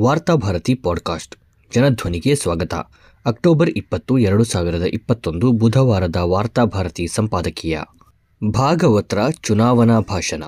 Varthabharati podcast. ಜನಧ್ವನಿಗೆ ಸ್ವಾಗತ. October ಇಪ್ಪತ್ತು, ಎರಡು ಸಾವಿರದ ಇಪ್ಪತ್ತೊಂದು ಬುಧವಾರದ ವಾರ್ತಾಭಾರತಿ ಸಂಪಾದಕೀಯ. ಭಾಗವತ್ರ ಚುನಾವಣಾ ಭಾಷಣ.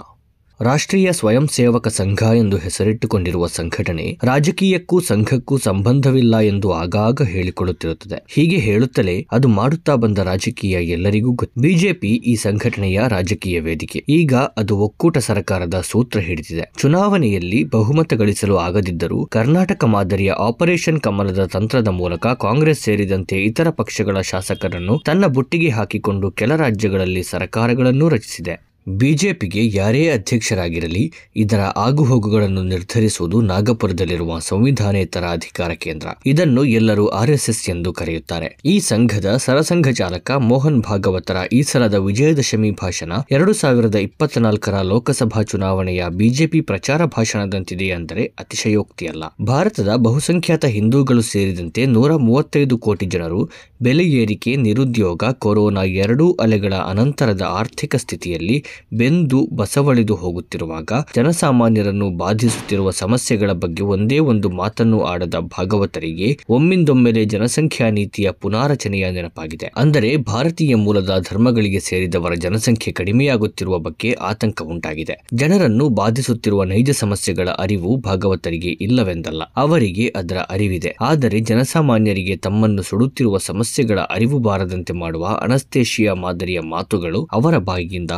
ರಾಷ್ಟ್ರೀಯ ಸ್ವಯಂ ಸೇವಕ ಸಂಘ ಎಂದು ಹೆಸರಿಟ್ಟುಕೊಂಡಿರುವ ಸಂಘಟನೆ ರಾಜಕೀಯಕ್ಕೂ ಸಂಘಕ್ಕೂ ಸಂಬಂಧವಿಲ್ಲ ಎಂದು ಆಗಾಗ ಹೇಳಿಕೊಳ್ಳುತ್ತಿರುತ್ತದೆ. ಹೀಗೆ ಹೇಳುತ್ತಲೇ ಅದು ಮಾಡುತ್ತಾ ಬಂದ ರಾಜಕೀಯ ಎಲ್ಲರಿಗೂ ಗೊತ್ತು. ಬಿಜೆಪಿ ಈ ಸಂಘಟನೆಯ ರಾಜಕೀಯ ವೇದಿಕೆ. ಈಗ ಅದು ಒಕ್ಕೂಟ ಸರ್ಕಾರದ ಸೂತ್ರ ಹಿಡಿದಿದೆ. ಚುನಾವಣೆಯಲ್ಲಿ ಬಹುಮತ ಗಳಿಸಲು ಆಗದಿದ್ದರೂ ಕರ್ನಾಟಕ ಮಾದರಿಯ ಆಪರೇಷನ್ ಕಮಲದ ತಂತ್ರದ ಮೂಲಕ ಕಾಂಗ್ರೆಸ್ ಸೇರಿದಂತೆ ಇತರ ಪಕ್ಷಗಳ ಶಾಸಕರನ್ನು ತನ್ನ ಬುಟ್ಟಿಗೆ ಹಾಕಿಕೊಂಡು ಕೆಲ ರಾಜ್ಯಗಳಲ್ಲಿ ಸರ್ಕಾರಗಳನ್ನು ರಚಿಸಿದೆ. ಬಿಜೆಪಿಗೆ ಯಾರೇ ಅಧ್ಯಕ್ಷರಾಗಿರಲಿ, ಇದರ ಆಗುಹೋಗುಗಳನ್ನು ನಿರ್ಧರಿಸುವುದು ನಾಗಪುರದಲ್ಲಿರುವ ಸಂವಿಧಾನೇತರ ಅಧಿಕಾರ ಕೇಂದ್ರ. ಇದನ್ನು ಎಲ್ಲರೂ ಆರ್ಎಸ್ಎಸ್ ಎಂದು ಕರೆಯುತ್ತಾರೆ. ಈ ಸಂಘದ ಸರಸಂಘ ಚಾಲಕ ಮೋಹನ್ ಭಾಗವತರ ಈ ಸಲದ ವಿಜಯದಶಮಿ ಭಾಷಣ ಎರಡು ಸಾವಿರದ ಇಪ್ಪತ್ನಾಲ್ಕರ ಲೋಕಸಭಾ ಚುನಾವಣೆಯ ಬಿಜೆಪಿ ಪ್ರಚಾರ ಭಾಷಣದಂತಿದೆ ಅಂದರೆ ಅತಿಶಯೋಕ್ತಿಯಲ್ಲ. ಭಾರತದ ಬಹುಸಂಖ್ಯಾತ ಹಿಂದೂಗಳು ಸೇರಿದಂತೆ ನೂರ ಮೂವತ್ತೈದು ಕೋಟಿ ಜನರು ಬೆಲೆ ಏರಿಕೆ, ನಿರುದ್ಯೋಗ, ಕೊರೋನಾ ಎರಡೂ ಅಲೆಗಳ ಅನಂತರದ ಆರ್ಥಿಕ ಸ್ಥಿತಿಯಲ್ಲಿ ಬೆಂದು ಬಸವಳಿದು ಹೋಗುತ್ತಿರುವಾಗ ಜನಸಾಮಾನ್ಯರನ್ನು ಬಾಧಿಸುತ್ತಿರುವ ಸಮಸ್ಯೆಗಳ ಬಗ್ಗೆ ಒಂದೇ ಒಂದು ಮಾತನ್ನು ಆಡದ ಭಾಗವತರಿಗೆ ಒಮ್ಮಿಂದೊಮ್ಮೆಲೆ ಜನಸಂಖ್ಯಾ ನೀತಿಯ ಪುನಾರಚನೆಯ ನೆನಪಾಗಿದೆ. ಅಂದರೆ ಭಾರತೀಯ ಮೂಲದ ಧರ್ಮಗಳಿಗೆ ಸೇರಿದವರ ಜನಸಂಖ್ಯೆ ಕಡಿಮೆಯಾಗುತ್ತಿರುವ ಬಗ್ಗೆ ಆತಂಕ ಉಂಟಾಗಿದೆ. ಜನರನ್ನು ಬಾಧಿಸುತ್ತಿರುವ ನೈಜ ಸಮಸ್ಯೆಗಳ ಅರಿವು ಭಾಗವತರಿಗೆ ಇಲ್ಲವೆಂದಲ್ಲ, ಅವರಿಗೆ ಅದರ ಅರಿವಿದೆ. ಆದರೆ ಜನಸಾಮಾನ್ಯರಿಗೆ ತಮ್ಮನ್ನು ಸುಡುತ್ತಿರುವ ಸಮಸ್ಯೆಗಳ ಅರಿವು ಬಾರದಂತೆ ಮಾಡುವ ಅನಸ್ತೇಶಿಯ ಮಾದರಿಯ ಮಾತುಗಳು ಅವರ ಬಾಯಿಯಿಂದ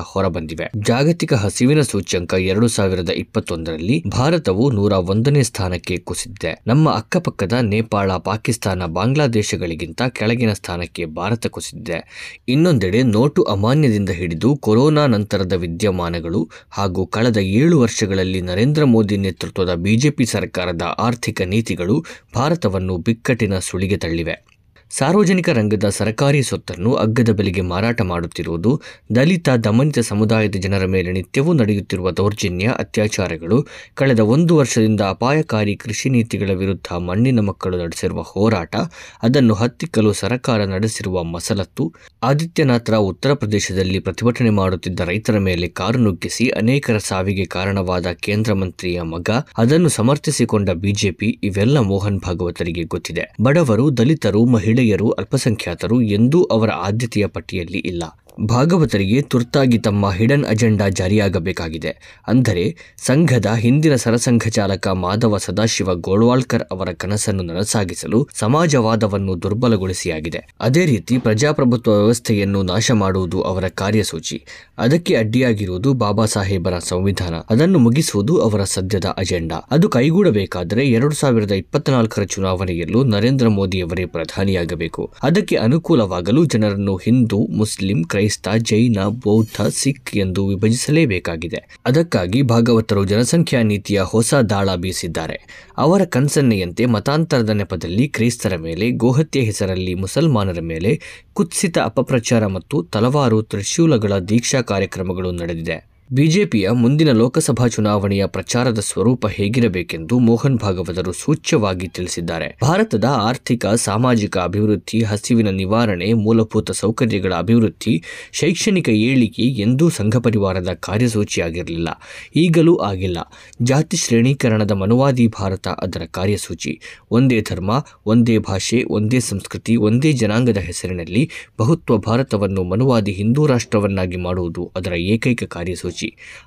ಹೊರಬಂದಿವೆ ಜಾಗತಿಕ ಹಸಿವಿನ ಸೂಚ್ಯಂಕ ಎರಡು ಸಾವಿರದ ಇಪ್ಪತ್ತೊಂದರಲ್ಲಿ ಭಾರತವು ನೂರ ಒಂದನೇ ಸ್ಥಾನಕ್ಕೆ ಕುಸಿದಿದೆ. ನಮ್ಮ ಅಕ್ಕಪಕ್ಕದ ನೇಪಾಳ, ಪಾಕಿಸ್ತಾನ, ಬಾಂಗ್ಲಾದೇಶಗಳಿಗಿಂತ ಕೆಳಗಿನ ಸ್ಥಾನಕ್ಕೆ ಭಾರತ ಕುಸಿದಿದೆ. ಇನ್ನೊಂದೆಡೆ ನೋಟು ಅಮಾನ್ಯದಿಂದ ಹಿಡಿದು ಕೊರೋನಾ ನಂತರದ ವಿದ್ಯಮಾನಗಳು ಹಾಗೂ ಕಳೆದ ಏಳು ವರ್ಷಗಳಲ್ಲಿ ನರೇಂದ್ರ ಮೋದಿ ನೇತೃತ್ವದ ಬಿಜೆಪಿ ಸರ್ಕಾರದ ಆರ್ಥಿಕ ನೀತಿಗಳು ಭಾರತವನ್ನು ಬಿಕ್ಕಟ್ಟಿನ ಸುಳಿಗೆ ತಳ್ಳಿವೆ. ಸಾರ್ವಜನಿಕ ರಂಗದ ಸರಕಾರಿ ಸ್ವತ್ತನ್ನು ಅಗ್ಗದ ಬೆಲೆಗೆ ಮಾರಾಟ ಮಾಡುತ್ತಿರುವುದು, ದಲಿತ, ದಮನಿತ ಸಮುದಾಯದ ಜನರ ಮೇಲೆ ನಿತ್ಯವೂ ನಡೆಯುತ್ತಿರುವ ದೌರ್ಜನ್ಯ, ಅತ್ಯಾಚಾರಗಳು, ಕಳೆದ ಒಂದು ವರ್ಷದಿಂದ ಅಪಾಯಕಾರಿ ಕೃಷಿ ನೀತಿಗಳ ವಿರುದ್ಧ ಮಣ್ಣಿನ ಮಕ್ಕಳು ನಡೆಸಿರುವ ಹೋರಾಟ, ಅದನ್ನು ಹತ್ತಿಕ್ಕಲು ಸರಕಾರ ನಡೆಸಿರುವ ಮಸಲತ್ತು, ಆದಿತ್ಯನಾಥ್ರ ಉತ್ತರ ಪ್ರದೇಶದಲ್ಲಿ ಪ್ರತಿಭಟನೆ ಮಾಡುತ್ತಿದ್ದ ರೈತರ ಮೇಲೆ ಕಾರು ನುಗ್ಗಿಸಿ ಅನೇಕರ ಸಾವಿಗೆ ಕಾರಣವಾದ ಕೇಂದ್ರ ಮಂತ್ರಿಯ ಮಗ, ಅದನ್ನು ಸಮರ್ಥಿಸಿಕೊಂಡ ಬಿಜೆಪಿ, ಇವೆಲ್ಲ ಮೋಹನ್ ಭಾಗವತರಿಗೆ ಗೊತ್ತಿದೆ. ಬಡವರು, ದಲಿತರು ಮಹಿಳೆಯರು ಅಲ್ಪಸಂಖ್ಯಾತರು ಎಂದೂ ಅವರ ಆದ್ಯತೆಯ ಪಟ್ಟಿಯಲ್ಲಿ ಇಲ್ಲ. ಭಾಗವತರಿಗೆ ತುರ್ತಾಗಿ ತಮ್ಮ ಹಿಡನ್ ಅಜೆಂಡಾ ಜಾರಿಯಾಗಬೇಕಾಗಿದೆ. ಅಂದರೆ, ಸಂಘದ ಹಿಂದಿನ ಸರಸಂಘ ಚಾಲಕ ಮಾಧವ ಸದಾಶಿವ ಗೋಳ್ವಾಳ್ಕರ್ ಅವರ ಕನಸನ್ನು ನನಸಾಗಿಸಲು ಸಮಾಜವಾದವನ್ನು ದುರ್ಬಲಗೊಳಿಸಿಯಾಗಿದೆ. ಅದೇ ರೀತಿ ಪ್ರಜಾಪ್ರಭುತ್ವ ವ್ಯವಸ್ಥೆಯನ್ನು ನಾಶ ಮಾಡುವುದು ಅವರ ಕಾರ್ಯಸೂಚಿ. ಅದಕ್ಕೆ ಅಡ್ಡಿಯಾಗಿರುವುದು ಬಾಬಾ ಸಾಹೇಬರ ಸಂವಿಧಾನ. ಅದನ್ನು ಮುಗಿಸುವುದು ಅವರ ಸದ್ಯದ ಅಜೆಂಡಾ. ಅದು ಕೈಗೂಡಬೇಕಾದರೆ ಎರಡು ಸಾವಿರದ ಇಪ್ಪತ್ನಾಲ್ಕರ ಚುನಾವಣೆಯಲ್ಲೂ ನರೇಂದ್ರ ಮೋದಿಯವರೇ ಪ್ರಧಾನಿಯಾಗಬೇಕು. ಅದಕ್ಕೆ ಅನುಕೂಲವಾಗಲು ಜನರನ್ನು ಹಿಂದೂ, ಮುಸ್ಲಿಂ, ಕ್ರೈಸ್ತ ಜೈನ ಬೌದ್ಧ ಸಿಖ್ ಎಂದು ವಿಭಜಿಸಲೇಬೇಕಾಗಿದೆ. ಅದಕ್ಕಾಗಿ ಭಾಗವತರು ಜನಸಂಖ್ಯಾ ನೀತಿಯ ಹೊಸ ದಾಳ ಬೀಸಿದ್ದಾರೆ. ಅವರ ಕನ್ಸನ್ನೆಯಂತೆ ಮತಾಂತರದ ನೆಪದಲ್ಲಿ ಕ್ರೈಸ್ತರ ಮೇಲೆ, ಗೋಹತ್ಯೆ ಹೆಸರಲ್ಲಿ ಮುಸಲ್ಮಾನರ ಮೇಲೆ ಕುತ್ಸಿತ ಅಪಪ್ರಚಾರ ಮತ್ತು ತಲವಾರು ತ್ರಿಶೂಲಗಳ ದೀಕ್ಷಾ ಕಾರ್ಯಕ್ರಮಗಳು ನಡೆದಿದೆ. ಬಿಜೆಪಿಯ ಮುಂದಿನ ಲೋಕಸಭಾ ಚುನಾವಣೆಯ ಪ್ರಚಾರದ ಸ್ವರೂಪ ಹೇಗಿರಬೇಕೆಂದು ಮೋಹನ್ ಭಾಗವತರು ಸೂಚ್ಯವಾಗಿ ತಿಳಿಸಿದ್ದಾರೆ. ಭಾರತದ ಆರ್ಥಿಕ, ಸಾಮಾಜಿಕ ಅಭಿವೃದ್ಧಿ, ಹಸಿವಿನ ನಿವಾರಣೆ, ಮೂಲಭೂತ ಸೌಕರ್ಯಗಳ ಅಭಿವೃದ್ಧಿ, ಶೈಕ್ಷಣಿಕ ಏಳಿಗೆ ಎಂದೂ ಸಂಘ ಪರಿವಾರದ ಕಾರ್ಯಸೂಚಿಯಾಗಿರಲಿಲ್ಲ. ಈಗಲೂ ಆಗಿಲ್ಲ. ಜಾತಿ ಶ್ರೇಣೀಕರಣದ ಮನುವಾದಿ ಭಾರತ ಅದರ ಕಾರ್ಯಸೂಚಿ. ಒಂದೇ ಧರ್ಮ, ಒಂದೇ ಭಾಷೆ, ಒಂದೇ ಸಂಸ್ಕೃತಿ, ಒಂದೇ ಜನಾಂಗದ ಹೆಸರಿನಲ್ಲಿ ಬಹುತ್ವ ಭಾರತವನ್ನು ಮನುವಾದಿ ಹಿಂದೂ ರಾಷ್ಟ್ರವನ್ನಾಗಿ ಮಾಡುವುದು ಅದರ ಏಕೈಕ ಕಾರ್ಯಸೂಚಿ.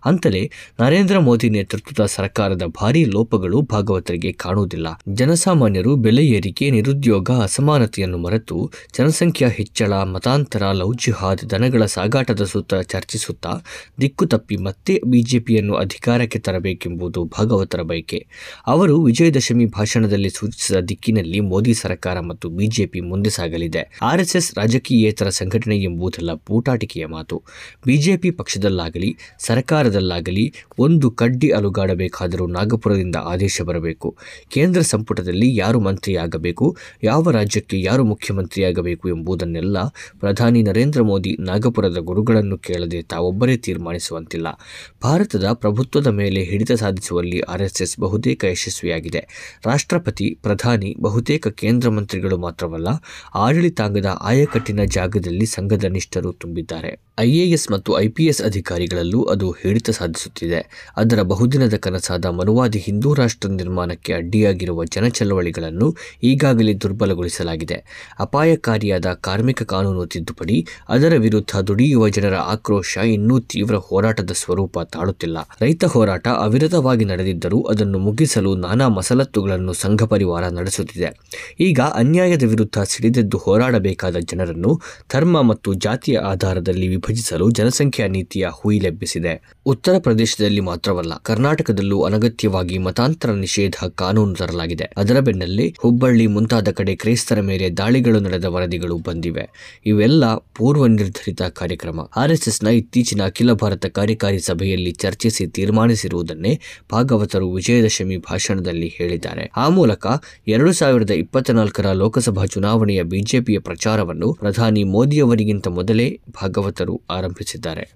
ಅಂತಲೇ ನರೇಂದ್ರ ಮೋದಿ ನೇತೃತ್ವದ ಸರ್ಕಾರದ ಭಾರೀ ಲೋಪಗಳು ಭಾಗವತರಿಗೆ ಕಾಣುವುದಿಲ್ಲ. ಜನಸಾಮಾನ್ಯರು ಬೆಲೆ ಏರಿಕೆ, ನಿರುದ್ಯೋಗ, ಅಸಮಾನತೆಯನ್ನು ಮರೆತು ಜನಸಂಖ್ಯಾ ಹೆಚ್ಚಳ, ಮತಾಂತರ ಲವ್ ಜಿಹಾದ್ ದನಗಳ ಸಾಗಾಟದ ಸುತ್ತ ಚರ್ಚಿಸುತ್ತಾ ದಿಕ್ಕು ತಪ್ಪಿ ಮತ್ತೆ ಬಿಜೆಪಿಯನ್ನು ಅಧಿಕಾರಕ್ಕೆ ತರಬೇಕೆಂಬುದು ಭಾಗವತರ ಬಯಕೆ. ಅವರು ವಿಜಯದಶಮಿ ಭಾಷಣದಲ್ಲಿ ಸೂಚಿಸಿದ ದಿಕ್ಕಿನಲ್ಲಿ ಮೋದಿ ಸರ್ಕಾರ ಮತ್ತು ಬಿಜೆಪಿ ಮುಂದೆ ಸಾಗಲಿದೆ. ಆರ್ಎಸ್ಎಸ್ ರಾಜಕೀಯೇತರ ಸಂಘಟನೆ ಎಂಬುದೆಲ್ಲ ಪೂಟಾಟಿಕೆಯ ಮಾತು. ಬಿಜೆಪಿ ಪಕ್ಷದಲ್ಲಾಗಲಿ ಸರ್ಕಾರದಲ್ಲಾಗಲಿ ಒಂದು ಕಡ್ಡಿ ಅಲುಗಾಡಬೇಕಾದರೂ ನಾಗಪುರದಿಂದ ಆದೇಶ ಬರಬೇಕು. ಕೇಂದ್ರ ಸಂಪುಟದಲ್ಲಿ ಯಾರು ಮಂತ್ರಿಯಾಗಬೇಕು, ಯಾವ ರಾಜ್ಯಕ್ಕೆ ಯಾರು ಮುಖ್ಯಮಂತ್ರಿಯಾಗಬೇಕು ಎಂಬುದನ್ನೆಲ್ಲ ಪ್ರಧಾನಿ ನರೇಂದ್ರ ಮೋದಿ ನಾಗಪುರದ ಗುರುಗಳನ್ನು ಕೇಳದೆ ತಾವೊಬ್ಬರೇ ತೀರ್ಮಾನಿಸುವಂತಿಲ್ಲ. ಭಾರತದ ಪ್ರಭುತ್ವದ ಮೇಲೆ ಹಿಡಿತ ಸಾಧಿಸುವಲ್ಲಿ ಆರ್ಎಸ್ಎಸ್ ಬಹುತೇಕ ಯಶಸ್ವಿಯಾಗಿದೆ. ರಾಷ್ಟ್ರಪತಿ, ಪ್ರಧಾನಿ, ಬಹುತೇಕ ಕೇಂದ್ರ ಮಂತ್ರಿಗಳು ಮಾತ್ರವಲ್ಲ, ಆಡಳಿತಾಂಗದ ಆಯಕಟ್ಟಿನ ಜಾಗದಲ್ಲಿ ಸಂಘದ ನಿಷ್ಠರು ತುಂಬಿದ್ದಾರೆ. ಐಎಎಸ್ ಮತ್ತು ಐಪಿಎಸ್ ಅಧಿಕಾರಿಗಳಲ್ಲೂ ಅದು ಹಿಡಿತ ಸಾಧಿಸುತ್ತಿದೆ. ಅದರ ಬಹುದಿನದ ಕನಸಾದ ಮನುವಾದಿ ಹಿಂದೂ ರಾಷ್ಟ್ರ ನಿರ್ಮಾಣಕ್ಕೆ ಅಡ್ಡಿಯಾಗಿರುವ ಜನಚಳವಳಿಗಳನ್ನು ಈಗಾಗಲೇ ದುರ್ಬಲಗೊಳಿಸಲಾಗಿದೆ. ಅಪಾಯಕಾರಿಯಾದ ಕಾರ್ಮಿಕ ಕಾನೂನು ತಿದ್ದುಪಡಿ, ಅದರ ವಿರುದ್ಧ ದುಡಿಯುವ ಜನರ ಆಕ್ರೋಶ ಇನ್ನೂ ತೀವ್ರ ಹೋರಾಟದ ಸ್ವರೂಪ ತಾಳುತ್ತಿಲ್ಲ. ರೈತ ಹೋರಾಟ ಅವಿರತವಾಗಿ ನಡೆದಿದ್ದರೂ ಅದನ್ನು ಮುಗಿಸಲು ನಾನಾ ಮಸಲತ್ತುಗಳನ್ನು ಸಂಘ ಪರಿವಾರ ನಡೆಸುತ್ತಿದೆ. ಈಗ ಅನ್ಯಾಯದ ವಿರುದ್ಧ ಸಿಡಿದೆದ್ದು ಹೋರಾಡಬೇಕಾದ ಜನರನ್ನು ಧರ್ಮ ಮತ್ತು ಜಾತಿಯ ಆಧಾರದಲ್ಲಿ ವಿಭಜಿಸಲು ಜನಸಂಖ್ಯಾ ನೀತಿಯ ಹುಯಿಲೆಬ್ಬಿಸಿದೆ ಉತ್ತರ ಪ್ರದೇಶದಲ್ಲಿ ಮಾತ್ರವಲ್ಲ, ಕರ್ನಾಟಕದಲ್ಲೂ ಅನಗತ್ಯವಾಗಿ ಮತಾಂತರ ನಿಷೇಧ ಕಾನೂನು ತರಲಾಗಿದೆ. ಅದರ ಬೆನ್ನಲ್ಲೇ ಹುಬ್ಬಳ್ಳಿ ಮುಂತಾದ ಕಡೆ ಕ್ರೈಸ್ತರ ಮೇಲೆ ದಾಳಿಗಳು ನಡೆದ ವರದಿಗಳು ಬಂದಿವೆ. ಇವೆಲ್ಲ ಪೂರ್ವ ನಿರ್ಧರಿತ ಕಾರ್ಯಕ್ರಮ. ಆರ್ಎಸ್ಎಸ್ನ ಇತ್ತೀಚಿನ ಅಖಿಲ ಭಾರತ ಕಾರ್ಯಕಾರಿ ಸಭೆಯಲ್ಲಿ ಚರ್ಚಿಸಿ ತೀರ್ಮಾನಿಸಿರುವುದನ್ನೇ ಭಾಗವತರು ವಿಜಯದಶಮಿ ಭಾಷಣದಲ್ಲಿ ಹೇಳಿದ್ದಾರೆ. ಆ ಮೂಲಕ ಎರಡು ಸಾವಿರದ ಇಪ್ಪತ್ನಾಲ್ಕರ ಲೋಕಸಭಾ ಚುನಾವಣೆಯ ಬಿಜೆಪಿಯ ಪ್ರಚಾರವನ್ನು ಪ್ರಧಾನಿ ಮೋದಿಯವರಿಗಿಂತ ಮೊದಲೇ ಭಾಗವತರು ಆರಂಭಿಸಿದ್ದಾರೆ.